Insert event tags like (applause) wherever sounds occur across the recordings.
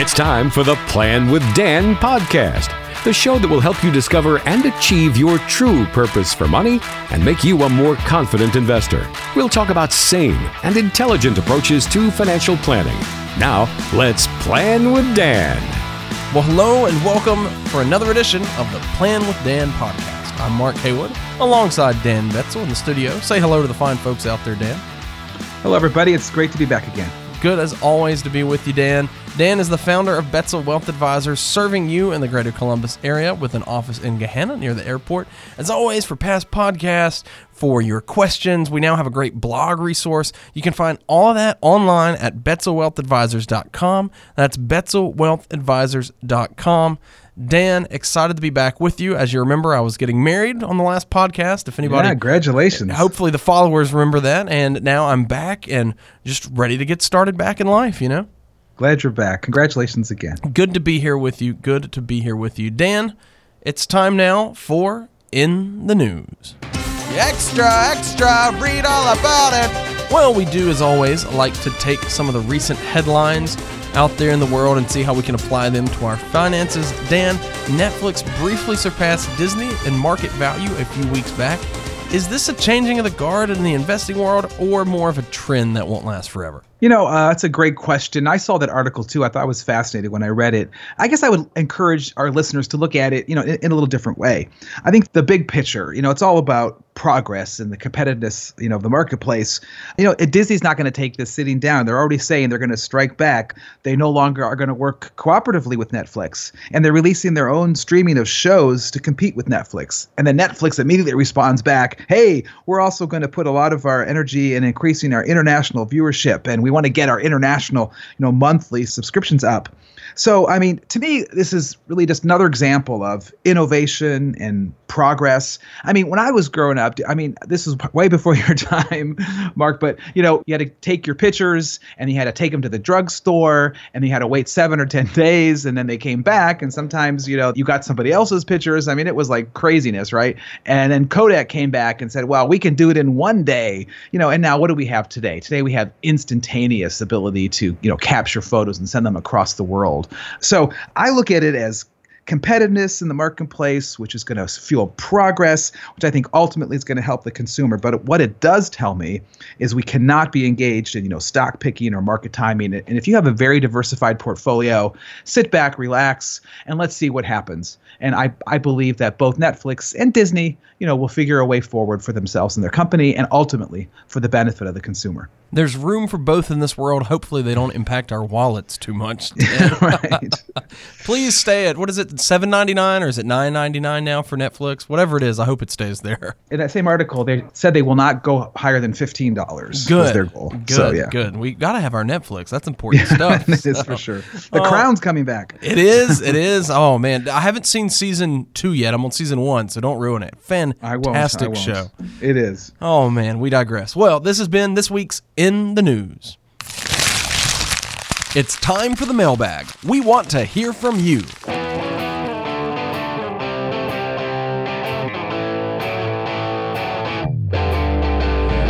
It's time for the Plan with Dan podcast, the show that will help you discover and achieve your true purpose for money and make you a more confident investor. We'll talk about sane and intelligent approaches to financial planning. Now, let's plan with Dan. Well, hello and welcome for another edition of the Plan with Dan podcast. I'm Mark Haywood, alongside Dan Betzel in the studio. Say hello to the fine folks out there, Dan. Hello, everybody. It's great to be back again. Good as always to be with you, Dan. Dan is the founder of Betzel Wealth Advisors, serving you in the greater Columbus area with an office in Gahanna near the airport. As always, for past podcasts, for your questions, we now have a great blog resource. You can find all of that online at betzelwealthadvisors.com. That's betzelwealthadvisors.com. Dan, excited to be back with you. As you remember, I was getting married on the last podcast. If anybody, yeah, congratulations. Hopefully, the followers remember that. And now I'm back and just ready to get started back in life, you know? Glad you're back. Congratulations again. Good to be here with you. Good to be here with you. Dan, it's time now for In the News. Extra, extra, read all about it. Well, we do, as always, like to take some of the recent headlines out there in the world and see how we can apply them to our finances. Dan, Netflix briefly surpassed Disney in market value a few weeks back. Is this a changing of the guard in the investing world or more of a trend that won't last forever? You know, uh, that's a great question. I saw that article too. I thought it was fascinating when I read it. I guess I would encourage our listeners to look at it, you know, in, in, a little different way. I think the big picture, you know, it's all about progress and the competitiveness, you know, of the marketplace. You know, Disney's not going to take this sitting down. They're already saying they're going to strike back. They no longer are going to work cooperatively with Netflix, and they're releasing their own streaming of shows to compete with Netflix. And then Netflix immediately responds back, "Hey, we're also going to put a lot of our energy in increasing our international viewership and we want to get our international, you know, monthly subscriptions up. So, I mean, to me, this is really just another example of innovation and progress. I mean, when I was growing up, I mean, this was (laughs) way before your time, Mark, but you know, you had to take your pictures and you had to take them to the drugstore and you had to wait seven or 10 (laughs) days and then they came back. And sometimes, you know, you got somebody else's pictures. I mean, it was like craziness, right? And then Kodak came back and said, well, we can do it in one day, you know, and now what do we have today? Today we have instantaneous ability to, you know, capture photos and send them across the world. So I look at it as competitiveness in the marketplace, which is going to fuel progress, which I think ultimately is going to help the consumer. But what it does tell me is we cannot be engaged in, you know, stock picking or market timing. And if you have a very diversified portfolio, sit back, relax, and let's see what happens. And I, I believe that both Netflix and Disney, you know, will figure a way forward for themselves and their company and ultimately for the benefit of the consumer. There's room for both in this world. Hopefully, they don't impact our wallets too much. (laughs) (laughs) right. (laughs) Please stay at what is it, seven ninety nine, or is it nine ninety nine now for Netflix? Whatever it is, I hope it stays there. In that same article, they said they will not go higher than fifteen dollars. Good. their goal. Good. So, yeah. Good. We got to have our Netflix. That's important stuff. it is so. for sure. The uh, Crown's coming back. It is. It is. Oh man, I haven't seen season two yet. I'm on season one, so don't ruin it. Fantastic I won't, I won't. show. It is. Oh man, we digress. Well, this has been this week's in the news. It's time for the mailbag. We want to hear from you.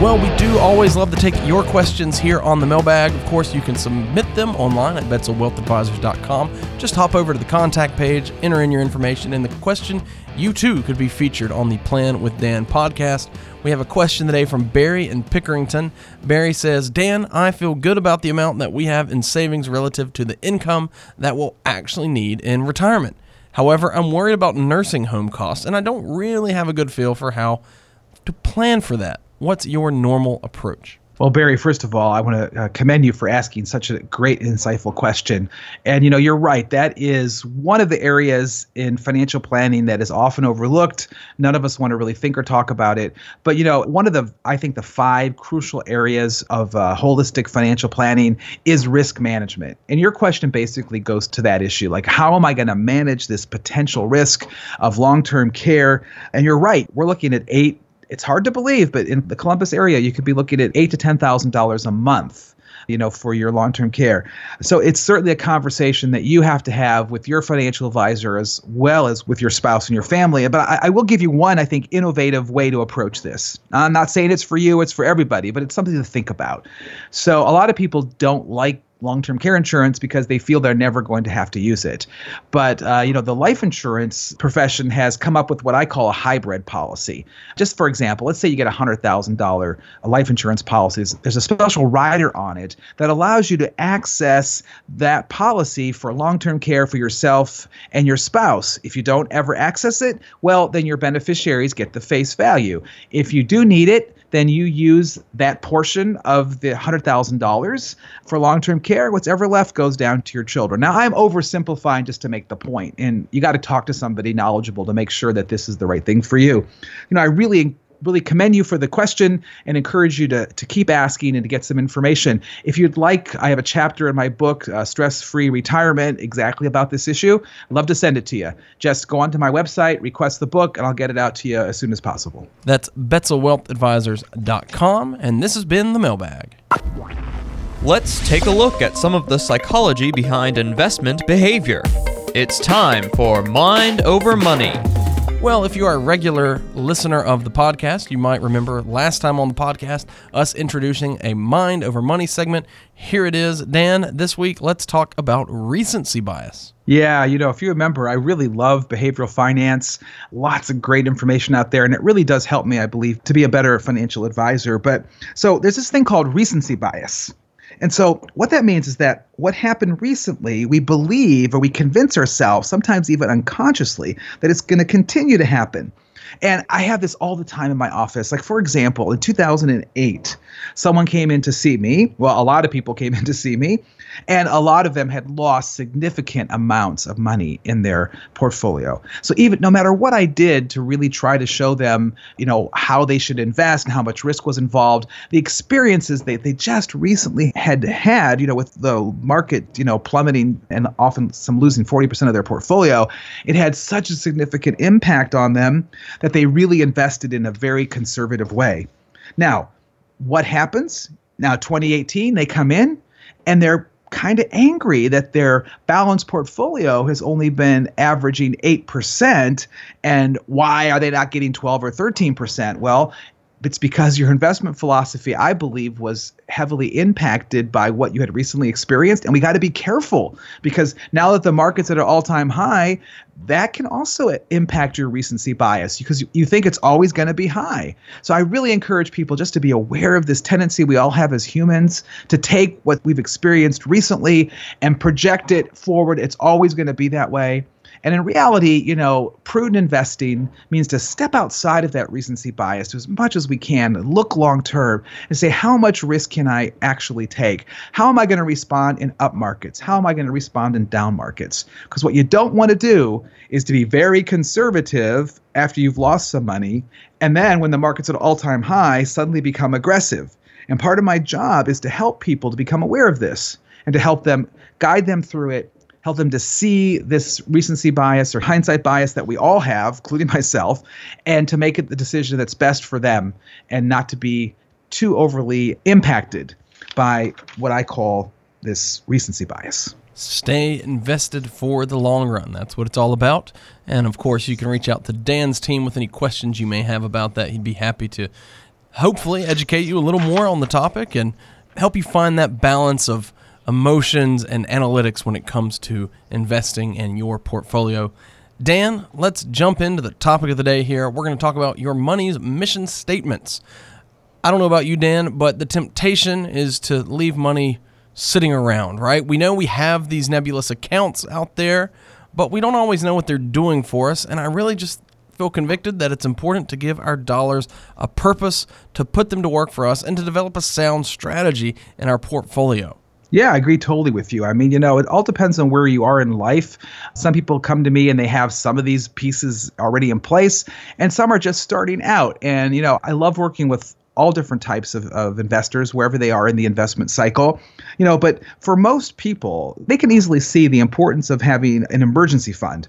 Well, we do always love to take your questions here on the mailbag. Of course, you can submit them online at betzelwealthadvisors.com. Just hop over to the contact page, enter in your information, and the question you too could be featured on the Plan with Dan podcast. We have a question today from Barry in Pickerington. Barry says, Dan, I feel good about the amount that we have in savings relative to the income that we'll actually need in retirement. However, I'm worried about nursing home costs, and I don't really have a good feel for how to plan for that. What's your normal approach? Well, Barry, first of all, I want to uh, commend you for asking such a great, insightful question. And, you know, you're right. That is one of the areas in financial planning that is often overlooked. None of us want to really think or talk about it. But, you know, one of the, I think, the five crucial areas of uh, holistic financial planning is risk management. And your question basically goes to that issue like, how am I going to manage this potential risk of long term care? And you're right. We're looking at eight it's hard to believe, but in the Columbus area, you could be looking at eight to ten thousand dollars a month you know for your long-term care. So it's certainly a conversation that you have to have with your financial advisor as well as with your spouse and your family. But I, I, will give you one i think innovative way to approach this. I'm not saying it's for you it's for everybody but it's something to think about. So a lot of people don't like long-term care insurance because they feel they're never going to have to use it. But uh, you know, the life insurance profession has come up with what I call a hybrid policy. Just for example, let's say you get a hundred thousand dollar life insurance policy. There's a special rider on it that allows you to access that policy for long-term care for yourself and your spouse. If you don't ever access it, well, then your beneficiaries get the face value. If you do need it, then you use that portion of the $100,000 for long term care. What's ever left goes down to your children. Now, I'm oversimplifying just to make the point, and you got to talk to somebody knowledgeable to make sure that this is the right thing for you. You know, I really really commend you for the question and encourage you to, to keep asking and to get some information. If you'd like, I have a chapter in my book, uh, Stress Free Retirement, exactly about this issue. I'd love to send it to you. Just go onto my website, request the book, and I'll get it out to you as soon as possible. That's BetzelWealthAdvisors.com, and this has been the mailbag. Let's take a look at some of the psychology behind investment behavior. It's time for Mind Over Money. Well, if you are a regular listener of the podcast, you might remember last time on the podcast us introducing a mind over money segment. Here it is. Dan, this week let's talk about recency bias. Yeah, you know, if you remember, I really love behavioral finance. Lots of great information out there, and it really does help me, I believe, to be a better financial advisor. But so there's this thing called recency bias. And so, what that means is that what happened recently, we believe or we convince ourselves, sometimes even unconsciously, that it's going to continue to happen. And I have this all the time in my office. Like, for example, in 2008, someone came in to see me. Well, a lot of people (laughs) came in to see me, and a lot of them had lost significant amounts of money in their portfolio. So, even no matter what I did to really try to show them, you know, how they should invest and how much risk was involved, the experiences they, they just recently had had, you know, with the market, you know, plummeting and often some losing 40% of their portfolio, it had such a significant impact on them that they really invested in a very conservative way. Now, what happens? Now, 2018, they come in and they're kind of angry that their balanced portfolio has only been averaging 8%. And why are they not getting 12 or 13%? Well, it's because your investment philosophy, I believe, was heavily impacted by what you had recently experienced. And we got to be careful because now that the market's at an all time high, that can also impact your recency bias because you think it's always going to be high. So I really encourage people just to be aware of this tendency we all have as humans to take what we've experienced recently and project it forward. It's always going to be that way. And in reality, you know, prudent investing means to step outside of that recency bias as much as we can, look long term, and say, how much risk can I actually take? How am I going to respond in up markets? How am I going to respond in down markets? Because what you don't want to do is to be very conservative after you've lost some money, and then when the market's at all time high, suddenly become aggressive. And part of my job is to help people to become aware of this and to help them guide them through it help them to see this recency bias or hindsight bias that we all have, including (laughs) myself, and to make it the decision that's best for them and not to be too overly impacted by what I call this recency bias. Stay invested for the long run. That's what it's all about. And of course, you can reach out to Dan's team with any questions you may have about that. He'd be happy to hopefully educate you a little more on the topic and help you find that balance of emotions and analytics when it comes to investing in your portfolio. Dan, let's jump into the topic of the day here. We're going to talk about your money's mission statements. I don't know about you, Dan, but the temptation is to leave money sitting around, right? We know we have these nebulous accounts out there, but we don't always know what they're doing for us. And I really just feel convicted that it's important to give our dollars a purpose, to put them to work for us, and to develop a sound strategy in our portfolio. Yeah, I agree totally with you. I mean, you know, it all depends on where you are in life. Some people come to me and they have some of these pieces already in place, and some are just starting out. And, you know, I love working with all different types of, of investors wherever they are in the investment cycle you know but for most people they can easily see the importance of having an emergency fund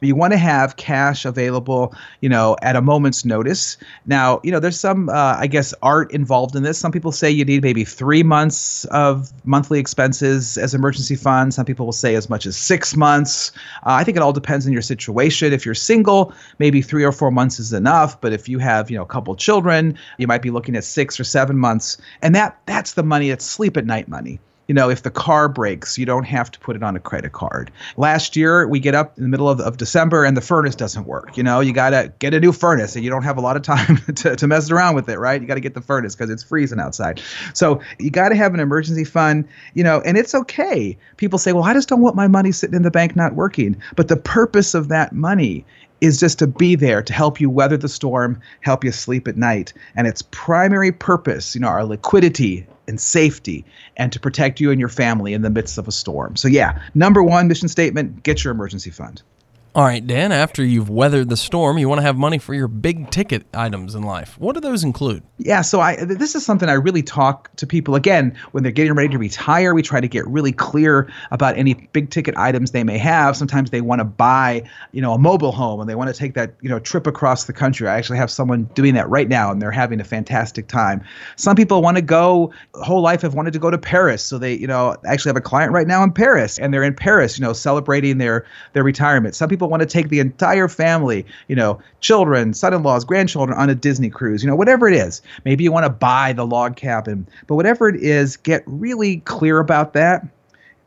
you want to have cash available, you know, at a moment's notice. Now, you know, there's some, uh, I guess, art involved in this. Some people say you need maybe three months of monthly expenses as emergency funds. Some people will say as much as six months. Uh, I think it all depends on your situation. If you're single, maybe three or four months is enough. But if you have, you know, a couple children, you might be looking at six or seven months. And that that's the money. It's sleep at night money You know, if the car breaks, you don't have to put it on a credit card. Last year, we get up in the middle of, of December and the furnace doesn't work. You know, you got to get a new furnace and you don't have a lot of time (laughs) to, to mess around with it, right? You got to get the furnace because it's freezing outside. So you got to have an emergency fund, you know, and it's okay. People say, well, I just don't want my money sitting in the bank not working. But the purpose of that money is just to be there to help you weather the storm, help you sleep at night. And its primary purpose, you know, our liquidity and safety and to protect you and your family in the midst of a storm. So yeah, number 1 mission statement, get your emergency fund. All right, Dan, after you've weathered the storm, you want to have money for your big ticket items in life. What do those include? Yeah, so I this is something I really talk to people again when they're getting ready to retire. We try to get really clear about any big ticket items they may have. Sometimes they want to buy, you know, a mobile home and they want to take that, you know, trip across the country. I actually have someone doing that right now and they're having a fantastic time. Some people want to go whole life have wanted to go to Paris. So they, you know, actually have a client right now in Paris and they're in Paris, you know, celebrating their their retirement. Some people people want to take the entire family, you know, children, son-in-laws, grandchildren on a Disney cruise, you know, whatever it is. Maybe you want to buy the log cabin, but whatever it is, get really clear about that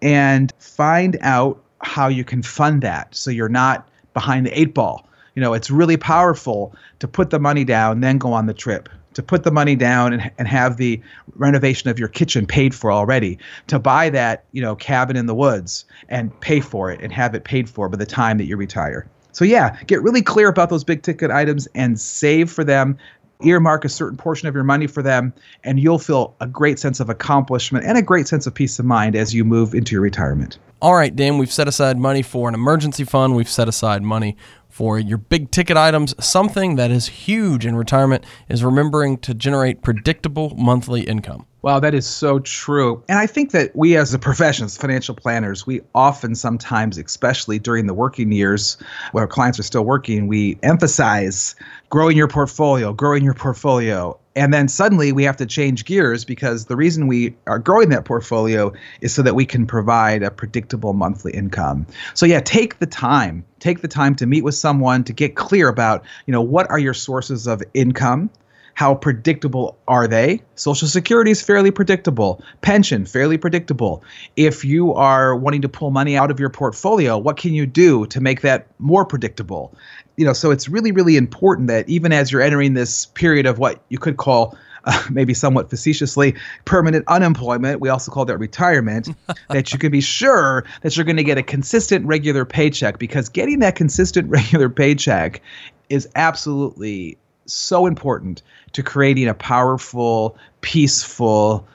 and find out how you can fund that so you're not behind the eight ball. You know, it's really powerful to put the money down, then go on the trip to put the money down and, and have the renovation of your kitchen paid for already to buy that you know cabin in the woods and pay for it and have it paid for by the time that you retire. So yeah get really clear about those big ticket items and save for them earmark a certain portion of your money for them and you'll feel a great sense of accomplishment and a great sense of peace of mind as you move into your retirement. All right dan we've set aside money for an emergency fund. We've set aside money for your big ticket items. Something that is huge in retirement is remembering to generate predictable monthly income. Wow, that is so true. And I think that we as a profession, as financial planners, we often sometimes, especially during the working years where clients are still working, we emphasize growing your portfolio, growing your portfolio. And then suddenly we have to change gears because the reason we are growing that portfolio is so that we can provide a predictable monthly income. So yeah, take the time, take the time to meet with someone to get clear about, you know, what are your sources of income? How predictable are they? Social Security is fairly predictable. Pension, fairly predictable. If you are wanting to pull money out of your portfolio, what can you do to make that more predictable? You know, so it's really, really important that even as you're entering this period of what you could call (laughs) uh, maybe somewhat facetiously, permanent unemployment. We also call that retirement. (laughs) that you can be sure that you're going to get a consistent, regular paycheck because getting that consistent, (laughs) regular paycheck is absolutely so important to creating a powerful, peaceful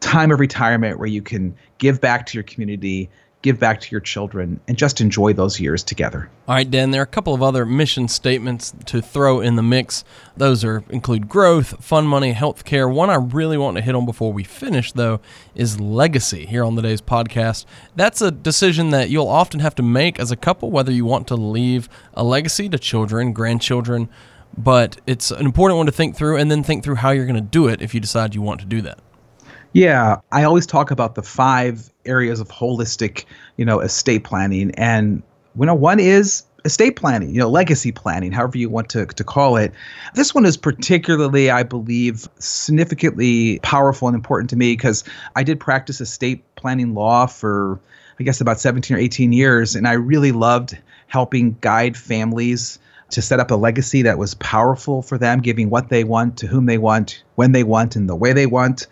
time of retirement where you can give back to your community, give back to your children, and just enjoy those years together. All right, Dan, there are a couple of other mission statements to throw in the mix. Those are include growth, fun money, healthcare. One I really want to hit on before we finish, though, is legacy here on the day's podcast. That's a decision that you'll often have to make as a couple, whether you want to leave a legacy to children, grandchildren, but it's an important one to think through and then think through how you're going to do it if you decide you want to do that. Yeah, I always talk about the five areas of holistic, you know, estate planning and you know one is estate planning, you know, legacy planning, however you want to, to call it. This one is particularly, I believe, significantly powerful and important to me because I did practice estate planning law for, I guess, about 17 or 18 years. And I really loved helping guide families to set up a legacy that was powerful for them, giving what they want to whom they want, when they want, and the way they want.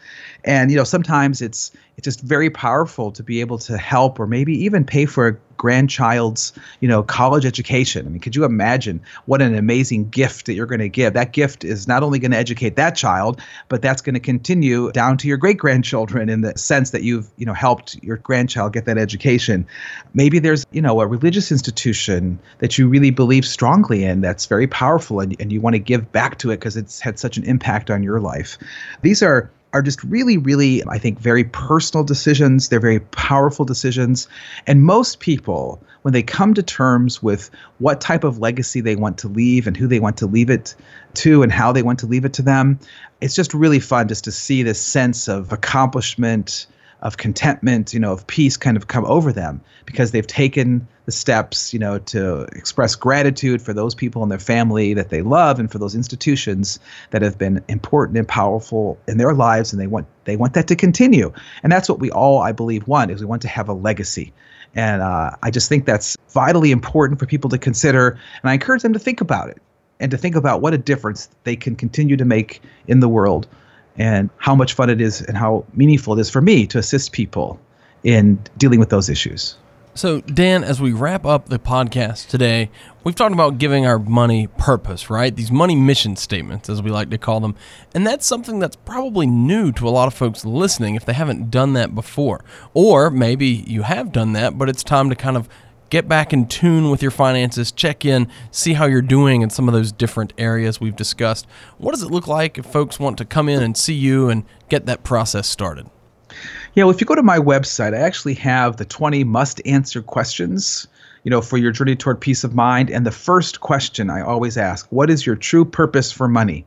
And you know, sometimes it's it's just very powerful to be able to help or maybe even pay for a grandchild's you know college education. I mean could you imagine what an amazing gift that you're going to give? That gift is not only going to educate that child but that's going to continue down to your great grandchildren in the sense that you've you know helped your grandchild get that education. Maybe there's you know a religious institution that you really believe strongly in that's very powerful and, and you want to give back to it because it's had such an impact on your life. These are are just really, really, I think, very personal decisions. They're very powerful decisions. And most people, when they come to terms with what type of legacy they want to leave and who they want to leave it to and how they want to leave it to them, it's just really fun just to see this sense of accomplishment, of contentment, you know, of peace kind of come over them because they've taken the steps, you know, to express gratitude for those people and their family that they love and for those institutions that have been important and powerful in their lives and they want they want that to continue. And that's what we all I believe want is we want to have a legacy. And uh, I just think that's vitally important for people to consider. And I encourage them to think about it and to think about what a difference they can continue to make in the world and how much fun it is and how meaningful it is for me to assist people in dealing with those issues. So, Dan, as we wrap up the podcast today, we've talked about giving our money purpose, right? These money mission statements, as we like to call them. And that's something that's probably new to a lot of folks listening if they haven't done that before. Or maybe you have done that, but it's time to kind of get back in tune with your finances, check in, see how you're doing in some of those different areas we've discussed. What does it look like if folks want to come in and see you and get that process started? Yeah, well, if you go to my website, I actually have the 20 must answer questions, you know, for your journey toward peace of mind. And the first question I always ask, what is your true purpose for money?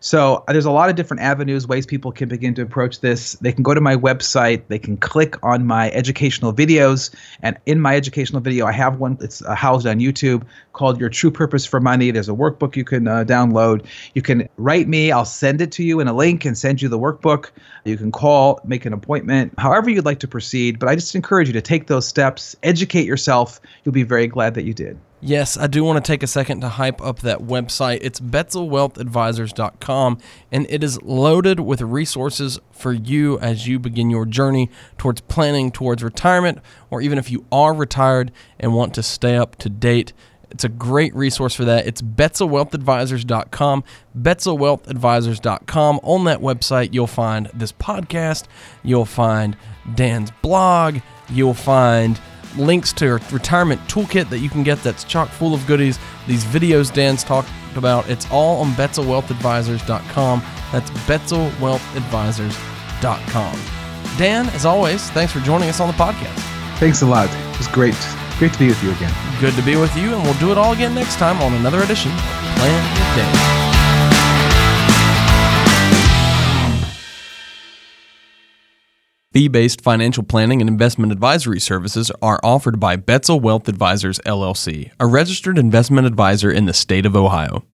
So uh, there's a lot of different avenues, ways people can begin to approach this. They can go to my website, they can click on my educational videos, and in my educational video, I have one that's uh, housed on YouTube called Your True Purpose for Money. There's a workbook you can uh, download. You can write me, I'll send it to you in a link and send you the workbook. You can call, make an appointment, however you'd like to proceed. But I just encourage you to take those steps, educate yourself. You'll be very glad that you did. Yes, I do want to take a second to hype up that website. It's BetzelWealthAdvisors.com, and it is loaded with resources for you as you begin your journey towards planning towards retirement, or even if you are retired and want to stay up to date. It's a great resource for that. It's BetzelWealthAdvisors.com. BetzelWealthAdvisors.com. On that website, you'll find this podcast, you'll find Dan's blog, you'll find links to a retirement toolkit that you can get that's chock full of goodies. These videos Dan's talked about, it's all on BetzelWealthAdvisors.com. That's BetzelWealthAdvisors.com. Dan, as always, thanks for joining us on the podcast. Thanks a lot. It was great. Great to be with you again. Good to be with you, and we'll do it all again next time on another edition of Plan with Fee based financial planning and investment advisory services are offered by Betzel Wealth Advisors LLC, a registered investment advisor in the state of Ohio.